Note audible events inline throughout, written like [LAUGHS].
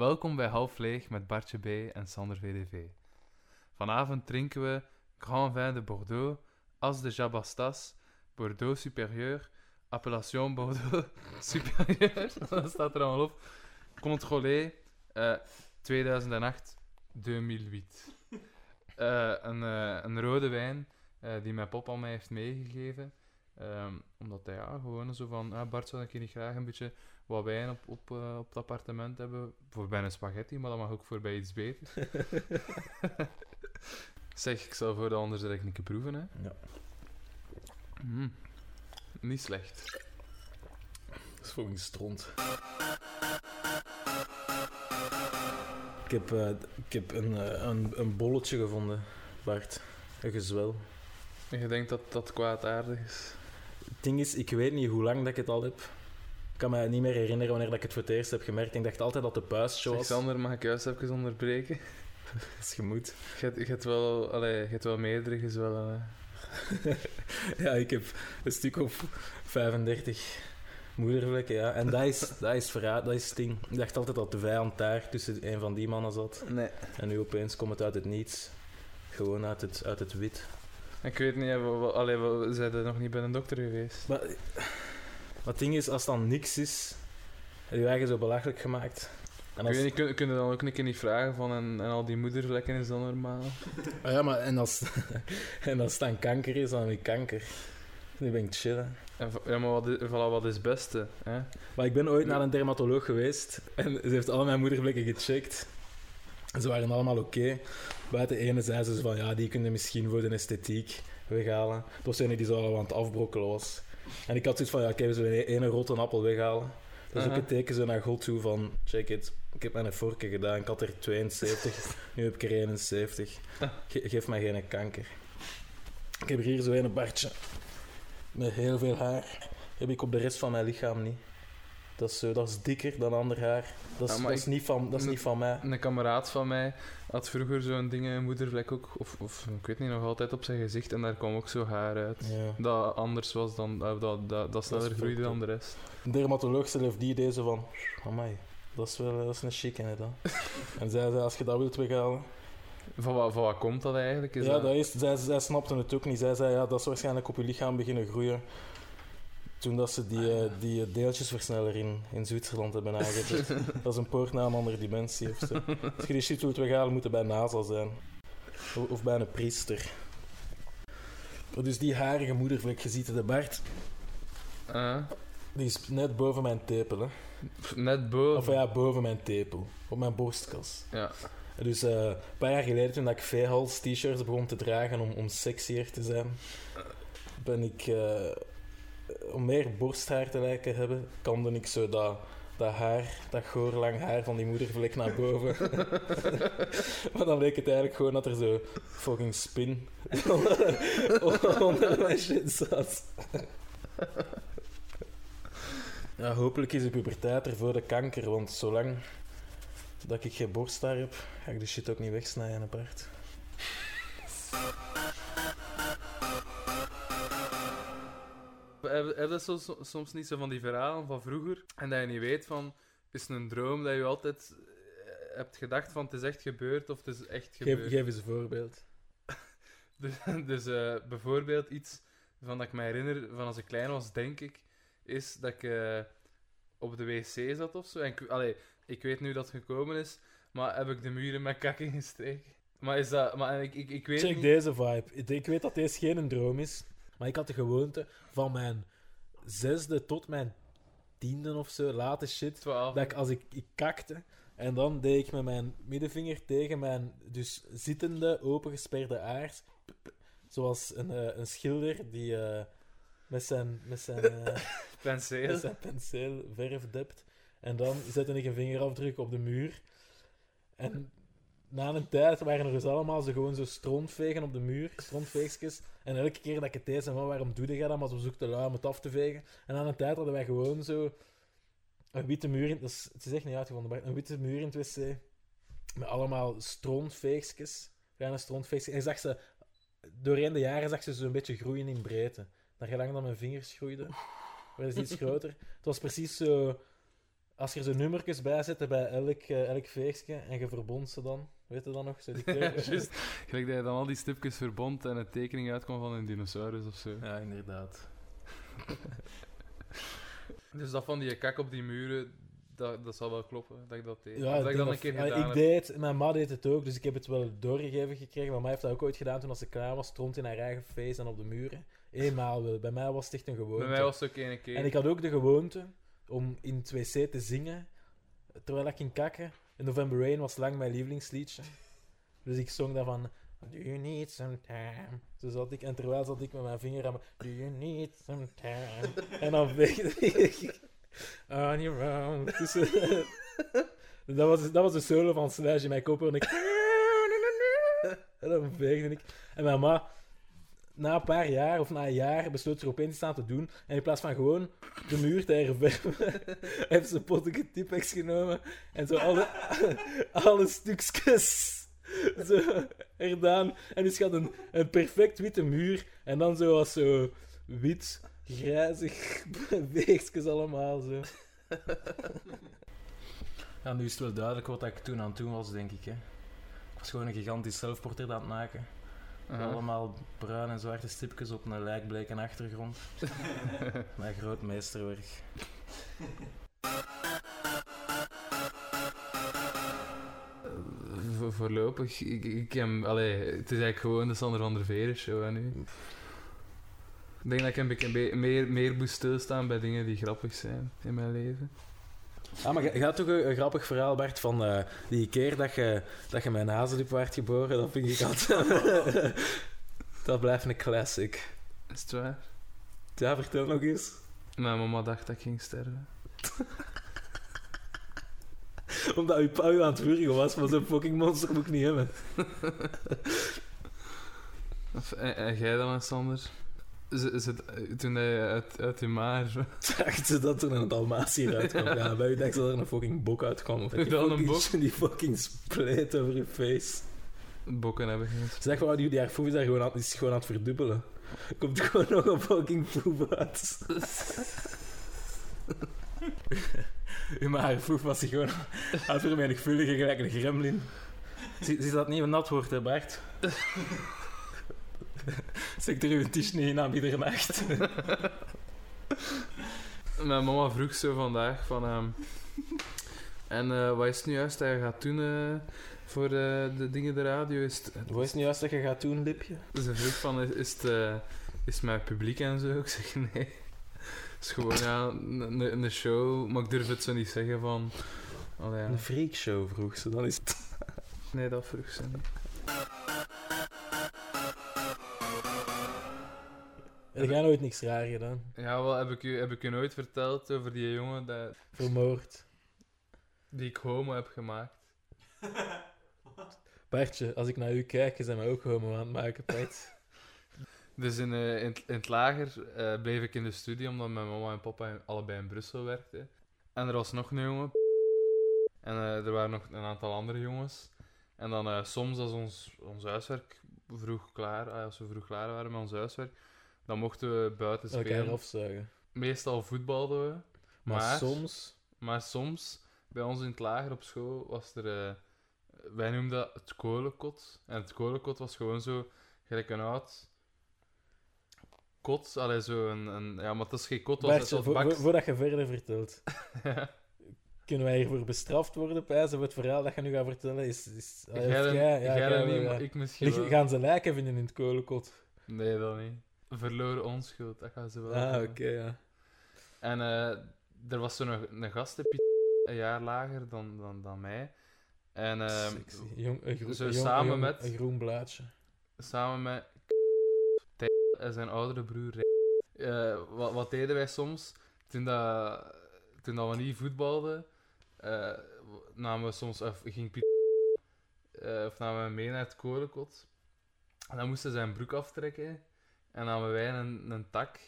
Welkom bij Half Leeg met Bartje B en Sander VDV. Vanavond drinken we Grand Vin de Bordeaux, As de Jabastas, Bordeaux Supérieur, Appellation Bordeaux [LAUGHS] Supérieur, [LAUGHS] dat staat er allemaal op. Contrôlé, eh 2008, 2008. Eh, een, eh, een rode wijn eh, die mijn papa mij heeft meegegeven. Ehm, omdat hij ja, gewoon zo van, ah, Bart zou ik niet graag een beetje wat wijn op, op, eh, op het appartement hebben. Voor bij een spaghetti, maar dat mag ook voor bij iets beters. [LAUGHS] zeg, ik zal voor de ik niet proeven. Hè. Ja. Mm. Niet slecht. Dat is fucking stront. Ik heb, eh, ik heb een, eh, een, een bolletje gevonden, Bart. Een gezwel. En je denkt dat dat kwaadaardig is? Het ding is, ik weet niet hoe lang dat ik het al heb. Ik kan me niet meer herinneren wanneer dat ik het voor het eerst heb gemerkt. Ik dacht altijd dat de puisshow was. Sander, mag ik juist even onderbreken? Als je moet. Je hebt- je hebt wel, allee, je hebt wel meerdere gezwellen. [LAUGHS] hè. ja, ik heb een stuk of 35 moedervlekken, ja. En dat is, dat is verraad, dat is het ding. Ik dacht altijd dat de vijand daar tussen een van die mannen zat. Nee. En nu opeens komt het uit het niets. Gewoon uit het, uit het wit. Ik weet niet, we, we, zijn nog niet bij een dokter geweest. Maar wat het ding is, als dan niks is, heb je eigen zo belachelijk gemaakt. En Ik als, weet niet, kun, je dan ook een keer niet vragen van en, en al die moedervlekken is dan normaal? [LAUGHS] Ah ja, maar en als, [LAUGHS] en als het dan kanker is, dan heb ik kanker. Nu ben ik chillen. En, ja, maar wat is, voilà, wat is het beste? Hè? Maar ik ben ooit naar een dermatoloog geweest en ze heeft al mijn moedervlekken gecheckt. Ze waren allemaal oké. Buiten de ene zei ze van ja, die kunnen misschien voor de esthetiek weghalen. Het was een die zo al aan het afbrokkelen was. En ik had zoiets van ja, oké, we zullen een ene rotte appel weghalen. Dat is ook een teken zo naar God toe van check it. Ik heb mijn vorken gedaan, ik had er 72, [LAUGHS] nu heb ik er 71. Ge- geef mij geen kanker. Ik heb hier zo een bartje met heel veel haar. Heb ik op de rest van mijn lichaam niet. Dat is, zo, dat is dikker dan ander haar. Dat is, Ja, maar dat is, ik- niet, van, dat is niet van mij. Een kameraad van mij had vroeger zo'n ding, een moedervlek ook, of, of ik weet niet, nog altijd op zijn gezicht en daar kwam ook zo haar uit. Ja. Dat anders was dan, eh, dat, dat, dat sneller groeide dan de rest. Een dermatoloog zelf die deze van... Amai, dat is wel dat is een chic, hè, dan. [LAUGHS] en zij zei, als je dat wilt weghalen... Van wat, van wat komt dat eigenlijk? Is ja, dat is, zij, zij snapte het ook niet. Zij zei, ja, dat is waarschijnlijk op je lichaam beginnen groeien. Toen dat ze die, eh, die eh, deeltjesversneller in, in Zwitserland hebben aangezet. [LAUGHS] dat is een poort naar een andere dimensie of zo. Als je die shit wilt weghalen, moet het bij NASA zijn. O- Of bij een priester. Dus die harige moedervlek, je ziet het, de Bart, Ah, die is net boven mijn tepel. Hè. net boven. Of ja, boven mijn tepel. Op mijn borstkas. Ja. Dus eh, een paar jaar geleden, toen ik veehals t-shirts begon te dragen om, om sexier te zijn, ben ik, eh, om meer borsthaar te lijken hebben, kamde ik zo dat, dat haar, dat goorlang haar van die moedervlek naar boven. [LAUGHS] maar dan leek het eigenlijk gewoon dat er zo fucking spin [LAUGHS] onder mijn shit zat. Ja, hopelijk is de puberteit er voor de kanker, want zolang dat ik geen borsthaar heb, ga ik de shit ook niet wegsnijden apart. Heb, je zo, so- soms niet zo van die verhalen van vroeger en dat je niet weet van, is het een droom dat je altijd eh, hebt gedacht van het is echt gebeurd of het is echt gebeurd? Geef, geef eens een voorbeeld. [LAUGHS] Dus, dus eh, bijvoorbeeld iets van dat ik me herinner van als ik klein was, denk ik, is dat ik eh, op de wc zat of zo. En ik, allee, ik weet nu dat het gekomen is, maar heb ik de muren met kak ingestreken? Maar is dat... Maar ik, ik, ik weet Check niet... deze vibe. Ik- Ik weet dat deze geen droom is, maar ik had de gewoonte van mijn zesde tot mijn tiende of zo, late shit, dat ik als ik, ik kakte en dan deed ik met mijn middenvinger tegen mijn dus zittende, opengesperde aars, zoals een, eh, een schilder die eh, met zijn, met zijn, eh, [LAUGHS] Penseel. met zijn penseel verf dept. En dan zette ik een vingerafdruk op de muur. En na een tijd waren er dus allemaal zo gewoon zo strontvegen op de muur, strontveegjes. En elke keer dat ik het deed, zei, "Maar waarom doe je dat? Maar ze zoekte lui om het af te vegen. En na een tijd hadden wij gewoon zo een witte muur in... Is, het is echt niet uitgevonden, maar een witte muur in het wc. Met allemaal strontveegjes. Kleine strontveegjes. En je zag ze... Doorheen de jaren zag ze zo'n beetje groeien in breedte. Naar gelang dat mijn vingers groeiden, werden ze iets groter. Het was precies zo als je er zo nummertjes bij zet bij elk, eh, elk feestje en je verbond ze dan, weet je dan nog? Zo die [LAUGHS] kleur- Juist. [LAUGHS] Gelijk dat je dan al die stipjes verbond en een tekening uitkomt van een dinosaurus of zo. Ja, inderdaad. [LAUGHS] Dus dat van die kak op die muren, dat, dat zal wel kloppen, dat ik dat deed. Ja, dat ik dat een keer ja, gedaan ik heb. deed het, mijn ma deed het ook, dus ik heb het wel doorgegeven gekregen. Maar mij heeft dat ook ooit gedaan toen als ze klaar was, stond in haar eigen face en op de muren. Eenmaal wel. Bij mij was het echt een gewoonte. Bij mij was het ook één keer. En ik had ook de gewoonte om in het wc te zingen terwijl ik ging kakken. En November Rain was lang mijn lievelingsliedje. Dus ik zong daarvan. Do you need some time? Zo zat ik. En terwijl zat ik met mijn vinger aan. Do you need some time? En dan veegde ik... On your own. Dat, was, dat was de solo van Slash in mijn kop. En ik... En dan veegde ik. En mijn ma na een paar jaar of na een jaar besloot ze er opeens iets aan te doen. En in plaats van gewoon de muur te herverven, [LAUGHS] heeft ze pottige Tipex genomen en zo alle, [LAUGHS] alle stukjes [LAUGHS] zo. En dus gaat een, een perfect witte muur en dan zo als zo wit, grijzig weegjes allemaal zo. Ja, nu is het wel duidelijk wat ik toen aan het doen was, denk ik. Hè. Ik was gewoon een gigantisch zelfportret aan het maken. Aha. Allemaal bruine en zwarte stipjes op een lijkbleke achtergrond. [LAUGHS] Mijn groot meesterwerk. Vo- voorlopig, ik, ik allee, het is eigenlijk gewoon de Sander van der Veer show nu. Ik denk dat ik een beetje be- meer, meer moest stilstaan bij dingen die grappig zijn in mijn leven. Ah, maar je had toch een, een grappig verhaal, Bart, van eh, die keer dat je, dat je met een hazenlip werd geboren. Dat vind ik altijd... [LAUGHS] dat blijft een classic. Is het waar? Ja, vertel nog eens. Mijn mama dacht dat ik ging sterven. [LAUGHS] Omdat uw pa u aan het vurgen was, maar zo'n fucking monster moet ik niet hebben. Of, en, en jij dan, Sander? Het, toen hij uit, uit je maar... [LAUGHS] Dacht ze dat er een Dalmatier uitkwam. Ja, bij u dacht ze dat er een fucking bok uitkwam. Of die Dan een bok? [LAUGHS] Die fucking spleet over je face. Bokken hebben geen... Zeg maar, die, die haar is, daar gewoon aan, is gewoon aan het verdubbelen. Er komt gewoon nog een fucking foef uit. [LAUGHS] maar foef was zich gewoon aan het vermenigvuldigen gelijk een gremlin. Zie, zie dat niet een nat wordt, hè, Bart? Er niet in aan iedere nacht. Mijn mama vroeg zo vandaag van... ehm, en eh, wat is het nu juist dat je gaat doen eh, voor eh, de dingen de radio? Is het, Wat is het nu juist dat je gaat doen, Lipje? Ze vroeg van, is, is het, is het met publiek en zo? [LAUGHS] Ik zeg, nee. Het is gewoon, ja, een, een- een show, maar ik durf het zo niet zeggen van... Allee, ja. Een freakshow, vroeg ze. Dan is het... Nee, dat vroeg ze niet. Heb jij nooit niks raar gedaan? Ja, wel, heb ik, u, heb ik u nooit verteld over die jongen dat, Vermoord. die ik homo heb gemaakt? [LAUGHS] Bartje, als ik naar u kijk, bent mij ook homo aan het maken, Pet. [LAUGHS] Dus in, eh, in, het- in het lager eh, bleef ik in de studie, omdat mijn mama en papa in- allebei in Brussel werkten. En er was nog een jongen. En eh, er waren nog een aantal andere jongens. En dan soms als ons, ons huiswerk vroeg klaar, ah, als we vroeg klaar waren met ons huiswerk, dan mochten we buiten Elkaar spelen. afzuigen. Meestal voetbalden we. Maar, Maar- soms... Maar soms, bij ons in het lager op school, was er... eh, wij noemden dat het kolenkot. En het kolenkot was gewoon zo, gelijk een oud kot. Allee, zo een, een... Ja, maar het is geen kot, het was Bartje, het vo- was vo- baks. voordat je verder vertelt, [LAUGHS] kunnen wij hiervoor bestraft worden, Pijs? Of het verhaal dat je nu gaat vertellen is... is Jij jij- ja, niet, maar ik misschien wel. Gaan ze lijken vinden in het kolenkot? Nee, dat niet. Verloren onschuld, dat gaan ze wel Ah, oké, ja. En eh, er was zo'n een, een gast, een jaar lager dan, dan, dan mij. En Sexy. Jong, een, groen, zo samen jong- met- Een groen blaadje. samen met en zijn oudere broer. Eh, wat, wat deden wij soms? Toen, dat, toen dat we niet voetbalden, eh, namen we soms, of ging Piet, of namen we mee naar het kolenkot. En dan moesten ze zijn broek aftrekken. En namen wij een, een tak.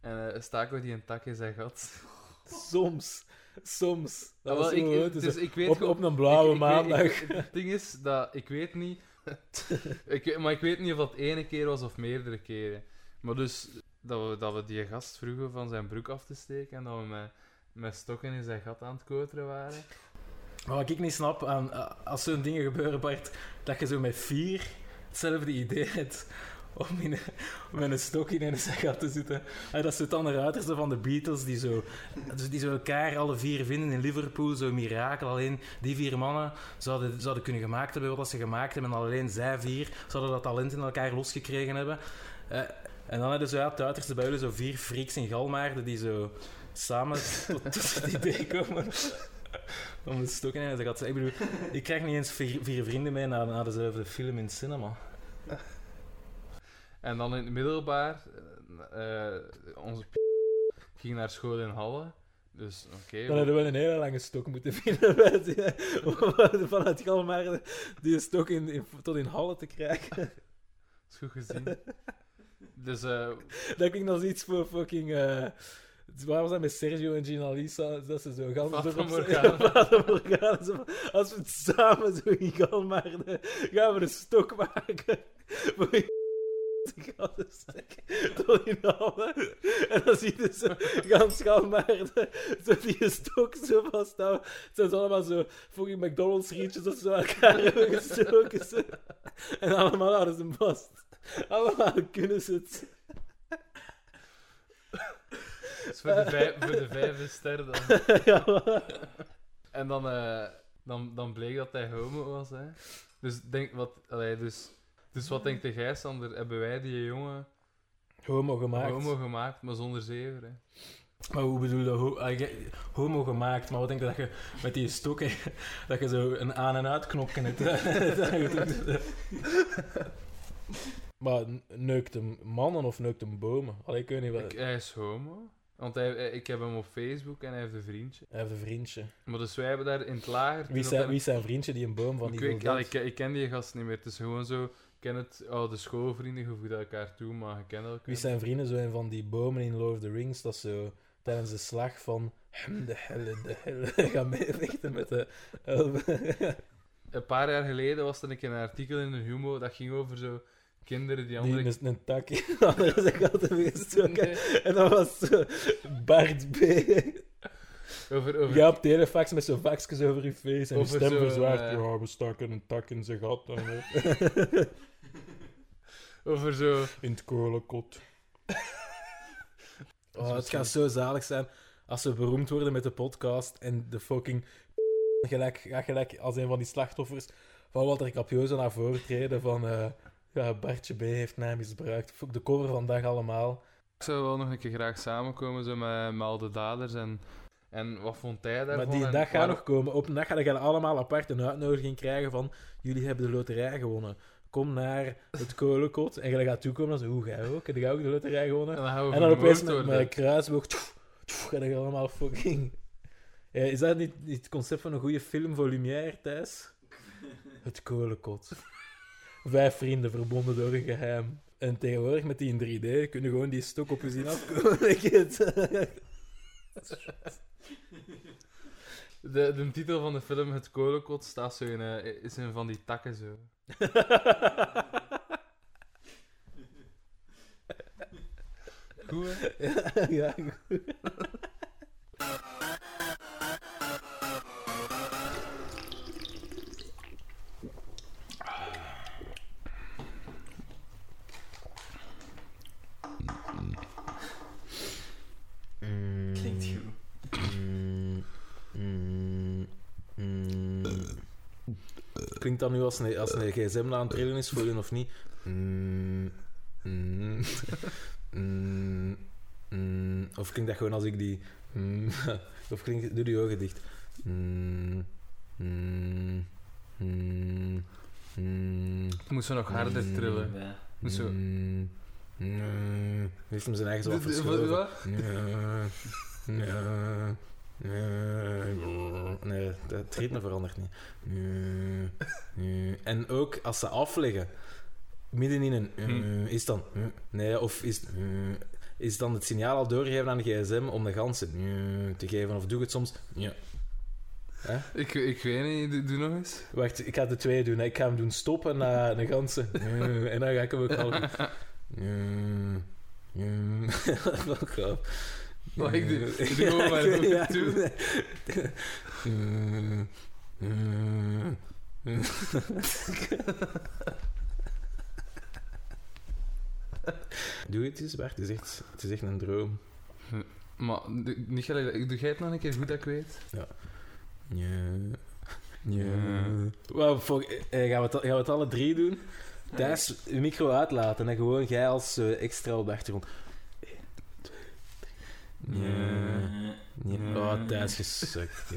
En eh, staken we die een tak in zijn gat. Soms. Soms. Dat Ah, was ik, goed. dus Dus ik weet op, een blauwe ik- maandag. ik- het ding is dat ik weet niet. [LAUGHS] ik, maar ik weet niet of dat ene keer was of meerdere keren. Maar dus dat we, dat we die gast vroegen van zijn broek af te steken en dat we met met stokken in zijn gat aan het koteren waren. Maar wat ik niet snap, aan, eh, als zo'n dingen gebeuren, Bart, dat je zo met vier hetzelfde idee hebt om, in, een- een stok in een gat te zitten. En dat zit dan de ruiters van de Beatles, die zo, dus die zo elkaar alle vier vinden in Liverpool, zo mirakel. Alleen die vier mannen zouden, zouden kunnen gemaakt hebben wat ze gemaakt hebben. En alleen zij vier zouden dat talent in elkaar losgekregen hebben. Eh, en dan hadden ze ja, tuiters bij jullie zo vier freaks in Galmaarden die zo samen [LAUGHS] tot, het idee komen [LAUGHS] om de stok in en ze gaat Ik bedoel, ik krijg niet eens vier, vrienden mee naar dezelfde film in het cinema. En dan in het middelbaar, eh, eh, onze p- ging naar school in Halle. Dus oké. Dan hadden we een hele lange stok moeten [LAUGHS] vinden bij die- om vanuit Galmaarden die stok in, in- tot in Halle te krijgen. [LAUGHS] is goed gezien. Dus eh, Dat klinkt als iets voor fucking... eh, waar was dat met Sergio en Gina Lisa? Dat ze zo gaan... Op- Morgana. [LAUGHS] Van, Als we het samen zo in Galmaarden gaan we een stok maken. Voor te gaan steken tot in Halle. En dan zie je zo gans Galmaarden zo die stok zo vasthouden. Het zijn zo allemaal zo fucking McDonald's rietjes dat ze elkaar hebben gestoken. Zo. En allemaal houden ze vast. Allemaal kunnen ze het. dus voor, de vijf, voor de vijfde ster dan. [LAUGHS] ja, maar- En dan, eh, dan, dan bleek dat hij homo was. Hè. Dus, denk, wat, allee, dus, dus wat denkt de jij, Sander? Hebben wij die jongen Homo gemaakt. homo gemaakt, maar zonder zever? Hè? Maar hoe bedoel je ho ah, homo gemaakt? Maar wat denk je dat je met die stok, dat je zo een aan- en uitknopje hebt? [LAUGHS] Maar neukt hem mannen of neukt hem bomen? Allee, ik weet niet wat. Ik, hij is homo. Want hij, ik heb hem op Facebook en hij heeft een vriendje. Hij heeft een vriendje. Maar dus wij hebben daar in het lager... Wie is zijn, wie zijn vriendje die een boom van ik, die ja, ik, ik ken die gast niet meer. Het is gewoon zo... Ik ken het oude schoolvrienden, je voegt elkaar toe, maar je kent elkaar. Wie zijn vrienden zo een van die bomen in Lord of the Rings dat zo tijdens de slag van hem de helle de helle [LAUGHS] gaan meevechten met de elfen. [LAUGHS] Een paar jaar geleden was er een keer een artikel in de Humo dat ging over zo kinderen die Die andere... een, een tak andere [LAUGHS] En dat was zo Bart B. over, over, Ja, op telefax met zo'n faxjes over je face en je Over stem zo, verzwaart. eh, Ja, we staken een tak in zijn gat. En, [LAUGHS] over zo... in het kolenkot. [LAUGHS] Oh, het gaat zo zalig zijn als we beroemd worden met de podcast en de fucking [LAUGHS] gelijk, gelijk als een van die slachtoffers van Walter Capioso naar voren treden van eh, ja, Bartje B heeft mij misbruikt. Fuck, De cover vandaag allemaal. Ik zou wel nog een keer graag samenkomen zo met, met al de daders en... En wat vond hij daarvan? Maar die en dag gaat waar- nog komen. Op een dag gaan jullie allemaal apart een uitnodiging krijgen van jullie hebben de loterij gewonnen. Kom naar het kolenkot en jij gaat toekomen en zo, hoe jij ook? Heb jij ook de loterij gewonnen? En dan gaan we En dan opeens met, met een kruisboog. Ga je allemaal fucking. Ja, is dat niet, niet het concept van een goede film voor Lumière, Thijs? Het kolenkot. Vijf vrienden verbonden door een geheim. En tegenwoordig met die in 3D kun je gewoon die stok op je zien afkomen. [LAUGHS] De, de titel van de film, Het Kolenkot, staat zo in, eh, is in van die takken zo. [LAUGHS] Goed, hè? ja, ja, goed. Dat nu als een, als een gsm aan het trillen is voor je of niet? Mm, mm, mm, mm. Of klinkt dat gewoon als ik die... mm, [LAUGHS] of klinkt... Doe die ogen dicht. Mm, mm, mm, mm, moet zo nog harder Mm. trillen. Ja. Moet zo... mm, mm. Heeft hem zijn eigen zo afgeschoven. Wat? Nee, het ritme verandert niet. Nee, nee. En ook als ze afleggen, midden in een Hm. is dan nee, of is, is dan het signaal al doorgegeven aan de gsm om de ganzen te geven, of doe het soms. Ja. Ik, ik weet niet, doe, doe nog eens. Wacht, ik ga de twee doen. hè. Ik ga hem doen stoppen naar [LAUGHS] de ganzen. En dan ga ik hem ook al. Fuck [LAUGHS] off. [LAUGHS] Maar ik doe, ik doe gewoon mijn [LAUGHS] Ja. hoofd toe. [LAUGHS] Doe het eens, Bart. Het is echt, het is echt een droom. Maar doe- niet gelijk, doe jij het nog een keer goed dat ik weet? Ja. Ja. Wow, fuck, eh, gaan, we het, gaan we het alle drie doen? Thijs, de micro uitlaten en gewoon jij als eh, extra op de achtergrond. Ja. Ja. Oh, Thijs gesukt.